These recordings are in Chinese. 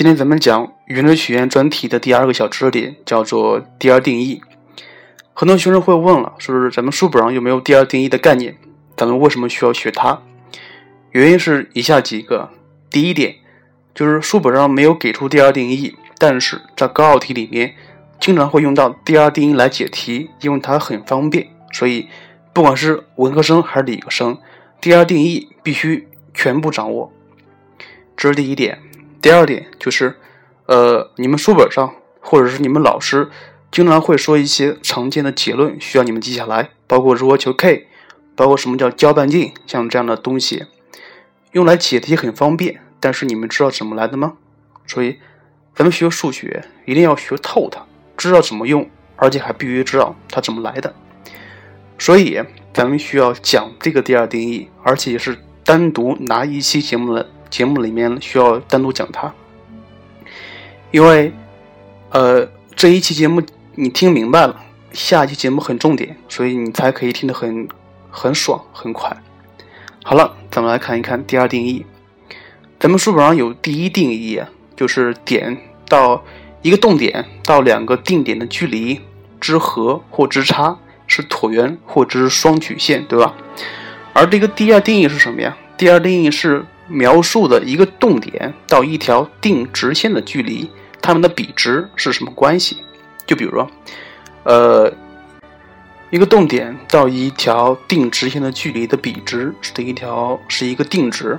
今天咱们讲原子曲线专题的第二个小知识点，叫做第二定义。很多学生会问了，说是咱们书本上有没有第二定义的概念？咱们为什么需要学它？原因是以下几个。第一点就是书本上没有给出第二定义，但是在高考题里面经常会用到第二定义来解题，因为它很方便。所以不管是文科生还是理科生，第二定义必须全部掌握。这是第一点。第二点就是，呃，你们书本上或者是你们老师经常会说一些常见的结论，需要你们记下来，包括如何求 k，包括什么叫交半径，像这样的东西，用来解题很方便。但是你们知道怎么来的吗？所以，咱们学数学一定要学透它，知道怎么用，而且还必须知道它怎么来的。所以，咱们需要讲这个第二定义，而且也是单独拿一期节目的。节目里面需要单独讲它，因为，呃，这一期节目你听明白了，下一期节目很重点，所以你才可以听得很很爽很快。好了，咱们来看一看第二定义。咱们书本上有第一定义，就是点到一个动点到两个定点的距离之和或之差是椭圆或之双曲线，对吧？而这个第二定义是什么呀？第二定义是。描述的一个动点到一条定直线的距离，它们的比值是什么关系？就比如说，呃，一个动点到一条定直线的距离的比值是一条是一个定值，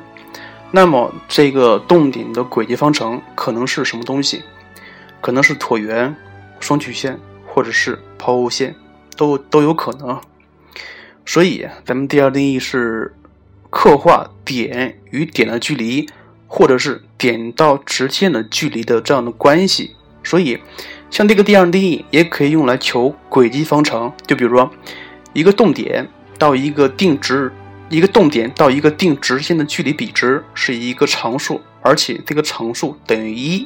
那么这个动点的轨迹方程可能是什么东西？可能是椭圆、双曲线，或者是抛物线，都都有可能。所以，咱们第二定义是。刻画点与点的距离，或者是点到直线的距离的这样的关系，所以像这个第二定义也可以用来求轨迹方程。就比如说，一个动点到一个定值，一个动点到一个定直线的距离比值是一个常数，而且这个常数等于一，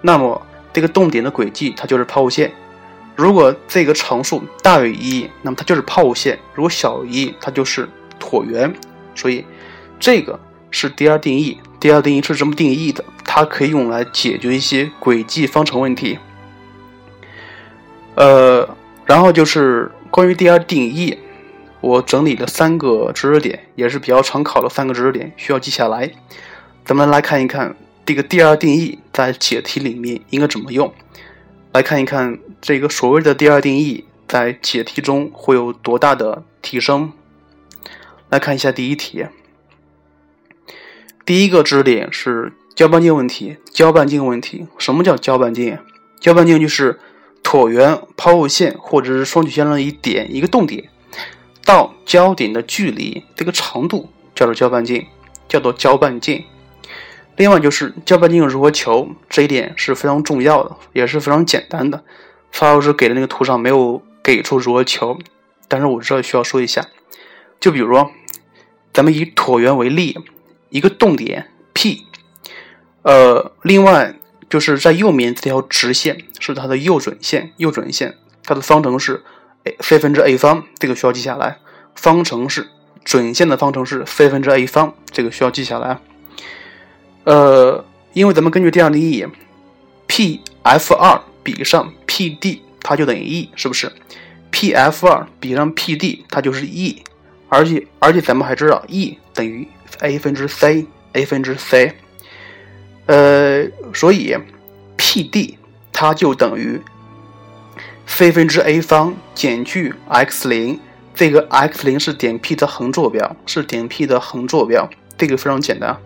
那么这个动点的轨迹它就是抛物线。如果这个常数大于一，那么它就是抛物线；如果小于一，它就是椭圆。所以，这个是第二定义。第二定义是这么定义的，它可以用来解决一些轨迹方程问题。呃，然后就是关于第二定义，我整理了三个知识点，也是比较常考的三个知识点，需要记下来。咱们来看一看这个第二定义在解题里面应该怎么用。来看一看这个所谓的第二定义在解题中会有多大的提升。来看一下第一题，第一个知识点是交半径问题。交半径问题，什么叫交半径？交半径就是椭圆、抛物线或者是双曲线上一点一个动点到交点的距离，这个长度叫做交半径，叫做交半径。另外就是交半径如何求，这一点是非常重要的，也是非常简单的。发老师给的那个图上没有给出如何求，但是我这需要说一下，就比如说。咱们以椭圆为例，一个动点 P，呃，另外就是在右面这条直线是它的右准线，右准线它的方程是 a 分之 a 方，这个需要记下来。方程式准线的方程是 c 分之 a 方，这个需要记下来。呃，因为咱们根据第二定义，P F 二比上 P D 它就等于 E，是不是？P F 二比上 P D 它就是 E。而且而且咱们还知道，E 等于 a 分之 c，a 分之 c，呃，所以 PD 它就等于 c 分之 a 方减去 x 零，这个 x 零是点 P 的横坐标，是点 P 的横坐标，这个非常简单。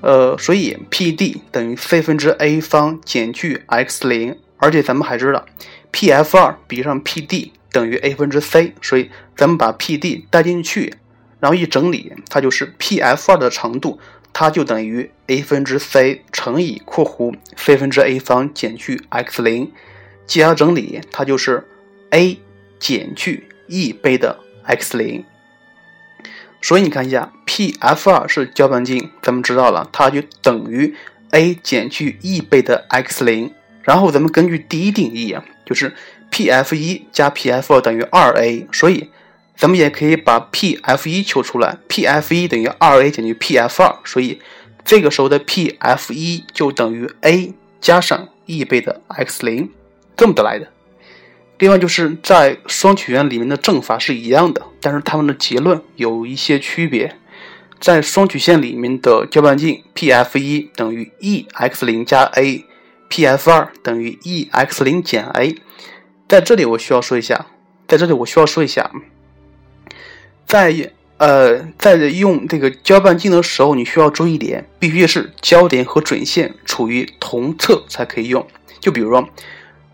呃，所以 PD 等于 c 分之 a 方减去 x 零，而且咱们还知道，PF 二比上 PD。等于 a 分之 c，所以咱们把 PD 带进去，然后一整理，它就是 PF2 的长度，它就等于 a 分之 c 乘以括弧 c 分之 a 方减去 x 零，加整理，它就是 a 减去 e 倍的 x 零。所以你看一下，PF2 是交半径，咱们知道了，它就等于 a 减去 e 倍的 x 零。然后咱们根据第一定义啊，就是。P F 一加 P F 二等于二 a，所以咱们也可以把 P F 一求出来。P F 一等于二 a 减去 P F 二，所以这个时候的 P F 一就等于 a 加上 e 倍的 x 零，这么得来的。另外就是在双曲线里面的证法是一样的，但是它们的结论有一些区别。在双曲线里面的交半径 P F 一等于 e x 零加 a，P F 二等于 e x 零减 a。在这里我需要说一下，在这里我需要说一下，在呃在用这个交半径的时候，你需要注意一点，必须是焦点和准线处于同侧才可以用。就比如说。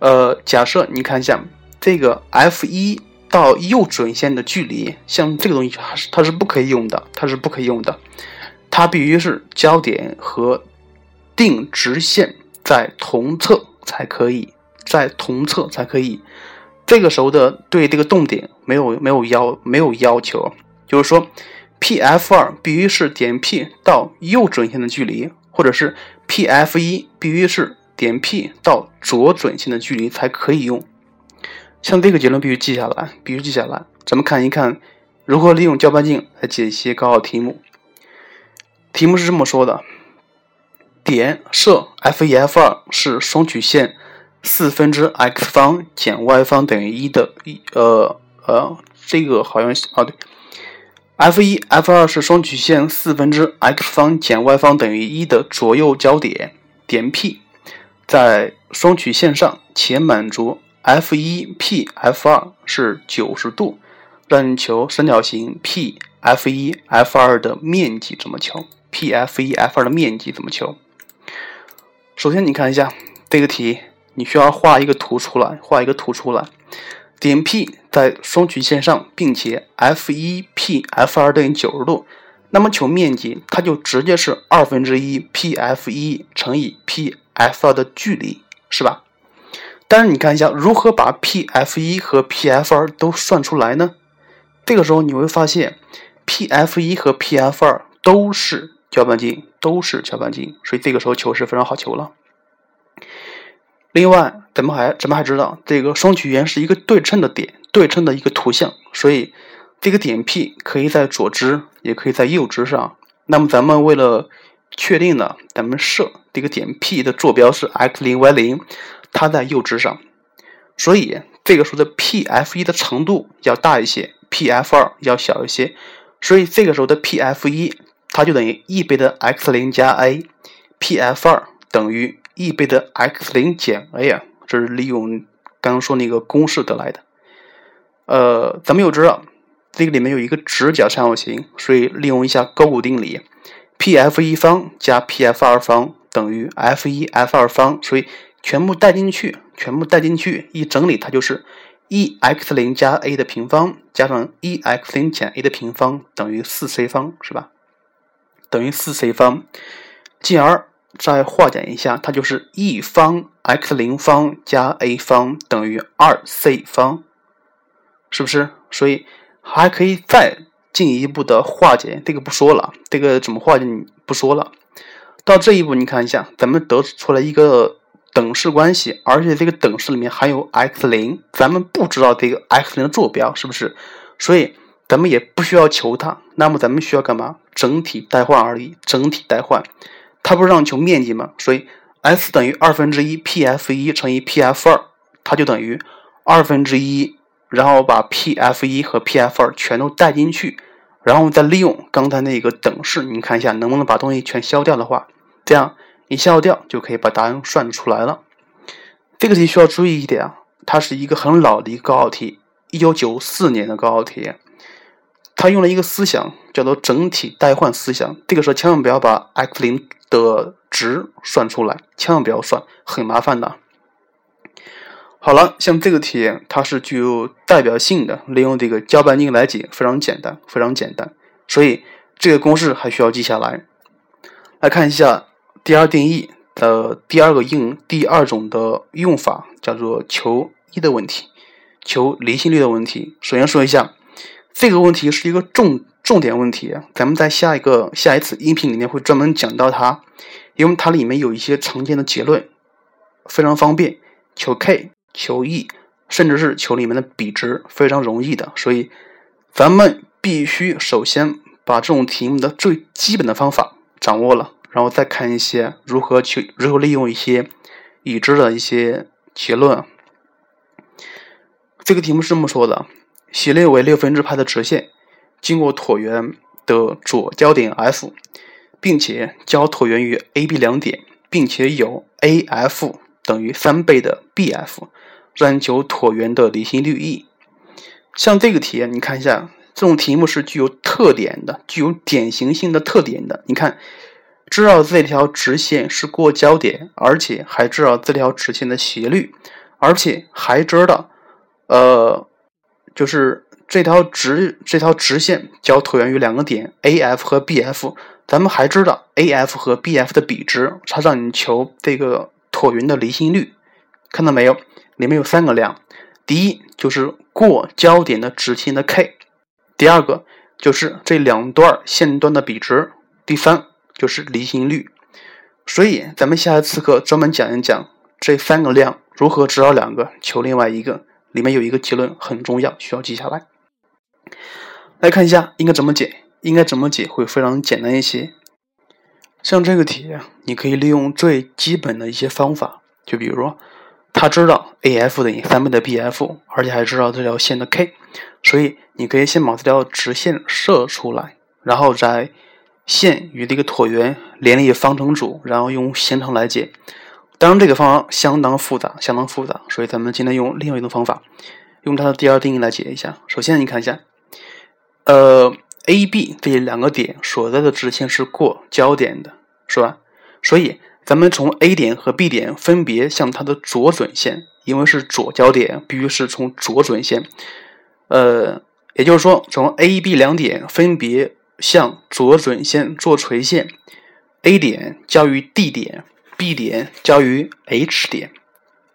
呃，假设你看一下这个 F 一到右准线的距离，像这个东西它是它是不可以用的，它是不可以用的，它必须是焦点和定直线在同侧才可以，在同侧才可以。这个时候的对这个动点没有没有要没有要求，就是说 P F 二必须是点 P 到右准线的距离，或者是 P F 一必须是。点 P 到左准线的距离才可以用，像这个结论必须记下来，必须记下来。咱们看一看如何利用交半径来解一些高考题目。题目是这么说的：点设 F 一 F 二是双曲线四分之 x 方减 y 方等于一的，一呃呃，这个好像啊对，F 一 F 二是双曲线四分之 x 方减 y 方等于一的左右交点，点 P。在双曲线上，且满足 f 一 p f 二是九十度，让你求三角形 P F 一 F 二的面积怎么求？P F 一 F 二的面积怎么求？首先，你看一下这个题，你需要画一个图出来，画一个图出来。点 P 在双曲线上，并且 F 一 P F 二等于九十度，那么求面积，它就直接是二分之一 P F 一乘以 P。f 二的距离是吧？但是你看一下，如何把 P F 一和 P F 二都算出来呢？这个时候你会发现，P F 一和 P F 二都是交半径，都是交半径，所以这个时候求是非常好求了。另外，咱们还咱们还知道，这个双曲线是一个对称的点，对称的一个图像，所以这个点 P 可以在左支，也可以在右支上。那么咱们为了确定呢，咱们设这个点 P 的坐标是 x 零 y 零，它在右支上，所以这个时候的 P F 一的长度要大一些，P F 二要小一些，所以这个时候的 P F 一它就等于 e 倍的 x 零加 a，P F 二等于 e 倍的 x 零减 a 啊，这是利用刚刚说那个公式得来的。呃，咱们又知道这个里面有一个直角三角形，所以利用一下勾股定理。P F 一方加 P F 二方等于 F 一 F 二方，所以全部带进去，全部带进去，一整理它就是 e x 零加 a 的平方加上 e x 零减 a 的平方等于四 c 方，是吧？等于四 c 方，进而再化简一下，它就是 e 方 x 零方加 a 方等于二 c 方，是不是？所以还可以再。进一步的化简，这个不说了，这个怎么化简不说了。到这一步，你看一下，咱们得出来一个等式关系，而且这个等式里面含有 x 零，咱们不知道这个 x 零的坐标是不是？所以咱们也不需要求它。那么咱们需要干嘛？整体代换而已，整体代换。它不是让求面积吗？所以 s 等于二分之一 p f 一乘以 p f 二，它就等于二分之一。然后把 P F 一和 P F 二全都带进去，然后再利用刚才那个等式，你看一下能不能把东西全消掉的话，这样一消掉就可以把答案算出来了。这个题需要注意一点啊，它是一个很老的一个高考题，一九九四年的高考题，它用了一个思想叫做整体代换思想。这个时候千万不要把 x 零的值算出来，千万不要算，很麻烦的。好了，像这个题，它是具有代表性的，利用这个交半径来解，非常简单，非常简单。所以这个公式还需要记下来。来看一下第二定义的第二个应第二种的用法，叫做求一的问题，求离心率的问题。首先说一下，这个问题是一个重重点问题，咱们在下一个下一次音频里面会专门讲到它，因为它里面有一些常见的结论，非常方便求 k。求 e，甚至是求里面的比值，非常容易的。所以，咱们必须首先把这种题目的最基本的方法掌握了，然后再看一些如何去如何利用一些已知的一些结论。这个题目是这么说的：斜列为六分之派的直线，经过椭圆的左交点 F，并且交椭圆于 AB 两点，并且有 AF 等于三倍的 BF，让求椭圆的离心率 E。像这个题，你看一下，这种题目是具有特点的，具有典型性的特点的。你看，知道这条直线是过交点，而且还知道这条直线的斜率，而且还知道。呃，就是这条直这条直线交椭圆于两个点 A F 和 B F，咱们还知道 A F 和 B F 的比值，它让你求这个椭圆的离心率，看到没有？里面有三个量，第一就是过交点的直线的 k，第二个就是这两段线段的比值，第三就是离心率。所以咱们下一次课专门讲一讲这三个量如何知道两个，求另外一个。里面有一个结论很重要，需要记下来。来看一下应该怎么解，应该怎么解会非常简单一些。像这个题，你可以利用最基本的一些方法，就比如说，他知道 AF 等于三倍的 BF，而且还知道这条线的 k，所以你可以先把这条直线设出来，然后在线与这个椭圆连立方程组，然后用线程来解。当然，这个方法相当复杂，相当复杂，所以咱们今天用另外一种方法，用它的第二定义来解一下。首先，你看一下，呃，A、B 这两个点所在的直线是过交点的，是吧？所以，咱们从 A 点和 B 点分别向它的左准线，因为是左交点，必须是从左准线。呃，也就是说，从 A、B 两点分别向左准线做垂线，A 点交于 D 点。B 点交于 H 点，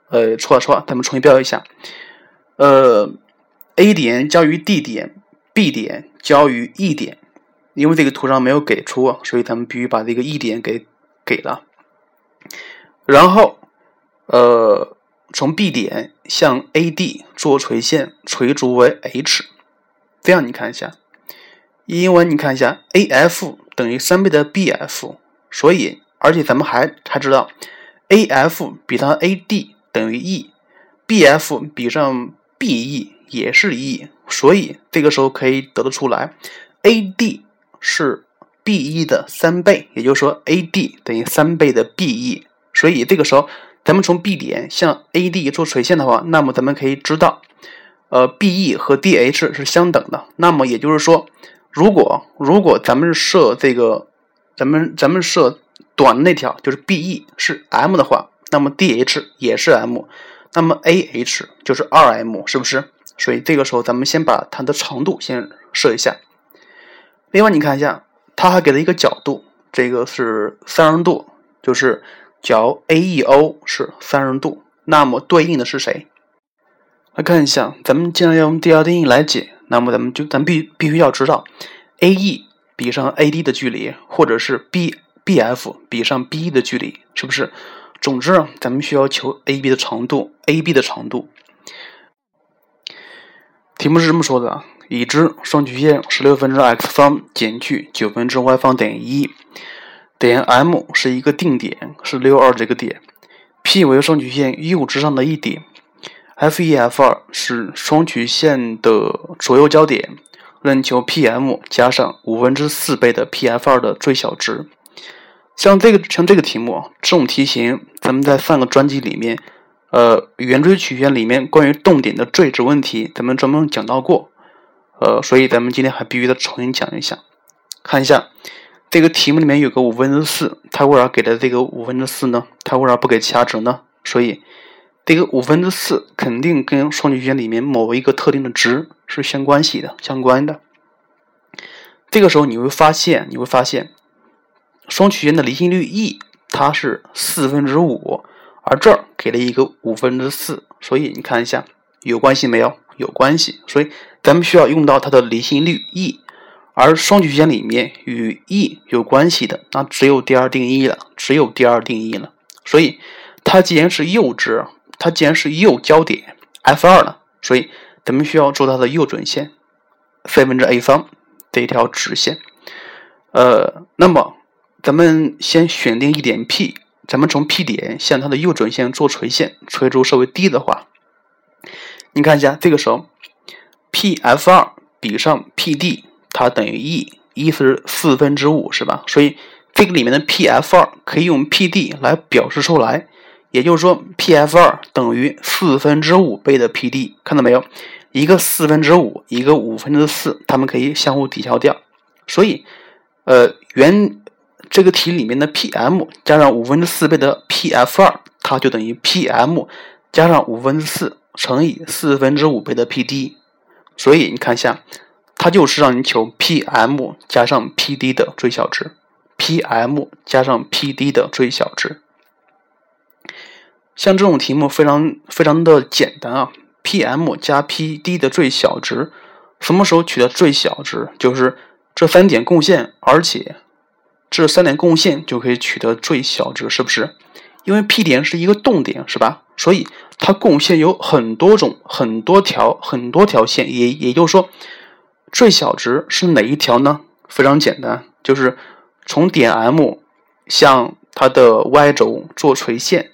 呃，错了错了，咱们重新标一下。呃，A 点交于 D 点，B 点交于 E 点。因为这个图上没有给出，所以咱们必须把这个 E 点给给了。然后，呃，从 B 点向 AD 做垂线，垂足为 H。这样你看一下，因为你看一下，AF 等于三倍的 BF，所以。而且咱们还还知道，AF 比上 AD 等于 E，BF 比上 BE 也是 E，所以这个时候可以得得出来，AD 是 BE 的三倍，也就是说 AD 等于三倍的 BE。所以这个时候，咱们从 B 点向 AD 做垂线的话，那么咱们可以知道，呃，BE 和 DH 是相等的。那么也就是说，如果如果咱们设这个，咱们咱们设。短的那条就是 BE 是 m 的话，那么 DH 也是 m，那么 AH 就是二 m，是不是？所以这个时候咱们先把它的长度先设一下。另外你看一下，它还给了一个角度，这个是三十度，就是角 AEO 是三十度。那么对应的是谁？来看一下，咱们既然要用第二定义来解，那么咱们就咱必必须要知道 AE 比上 AD 的距离，或者是 B。B F 比上 B E 的距离是不是？总之，咱们需要求 A B 的长度，A B 的长度。题目是这么说的：已知双曲线十六分之 x 方减去九分之 y 方等于一，点 M 是一个定点，是六二这个点，P 为双曲线右之上的一点，F 一 F 二是双曲线的左右交点，任求 P M 加上五分之四倍的 P F 二的最小值。像这个像这个题目，这种题型，咱们在上个专辑里面，呃，圆锥曲线里面关于动点的最值问题，咱们专门讲到过，呃，所以咱们今天还必须得重新讲一下。看一下这个题目里面有个五分之四，它为啥给的这个五分之四呢？它为啥不给其他值呢？所以这个五分之四肯定跟双曲线里面某一个特定的值是相关系的，相关的。这个时候你会发现，你会发现。双曲线的离心率 E 它是四分之五，而这儿给了一个五分之四，所以你看一下有关系没有？有关系，所以咱们需要用到它的离心率 E，而双曲线里面与 E 有关系的，那只有第二定义了，只有第二定义了。所以它既然是右值，它既然是右交点 F 二了，所以咱们需要做它的右准线 c 分之 a 方这一条直线，呃，那么。咱们先选定一点 P，咱们从 P 点向它的右准线做垂线，垂轴稍微低的话，你看一下，这个时候 P_F 二比上 P_D，它等于 E，E 是四分之五，是吧？所以这个里面的 P_F 二可以用 P_D 来表示出来，也就是说 P_F 二等于四分之五倍的 P_D，看到没有？一个四分之五，一个五分之四，它们可以相互抵消掉，所以，呃，原这个题里面的 P_M 加上五分之四倍的 P_F 二，它就等于 P_M 加上五分之四乘以四分之五倍的 P_D，所以你看一下，它就是让你求 P_M 加上 P_D 的最小值，P_M 加上 P_D 的最小值。像这种题目非常非常的简单啊。P_M 加 P_D 的最小值，什么时候取得最小值？就是这三点共线，而且这三点共线就可以取得最小值，是不是？因为 P 点是一个动点，是吧？所以它共线有很多种、很多条、很多条线，也也就是说，最小值是哪一条呢？非常简单，就是从点 M 向它的 Y 轴做垂线，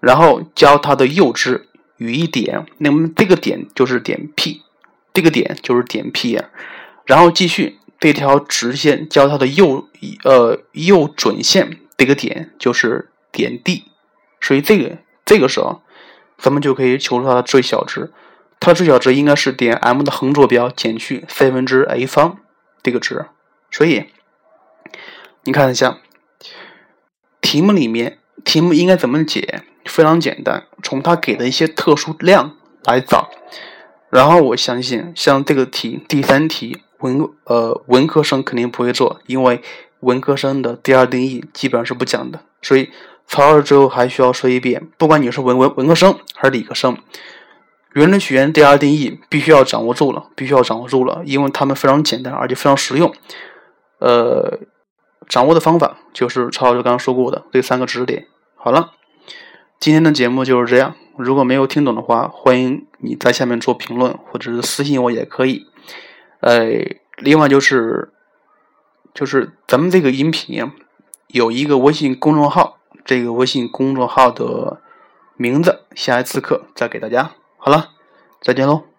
然后交它的右支。与一点，那么这个点就是点 P，这个点就是点 P 呀。然后继续这条直线交它的右呃右准线，这个点就是点 D。所以这个这个时候，咱们就可以求出它的最小值。它的最小值应该是点 M 的横坐标减去三分之 a 方这个值。所以你看一下题目里面，题目应该怎么解？非常简单，从它给的一些特殊量来找。然后我相信，像这个题第三题文呃文科生肯定不会做，因为文科生的第二定义基本上是不讲的。所以曹老师最后还需要说一遍：不管你是文文文科生还是理科生，圆周曲线第二定义必须要掌握住了，必须要掌握住了，因为它们非常简单，而且非常实用。呃，掌握的方法就是曹老师刚刚说过的这三个知识点。好了。今天的节目就是这样。如果没有听懂的话，欢迎你在下面做评论，或者是私信我也可以。呃，另外就是，就是咱们这个音频有一个微信公众号，这个微信公众号的名字下一次课再给大家。好了，再见喽。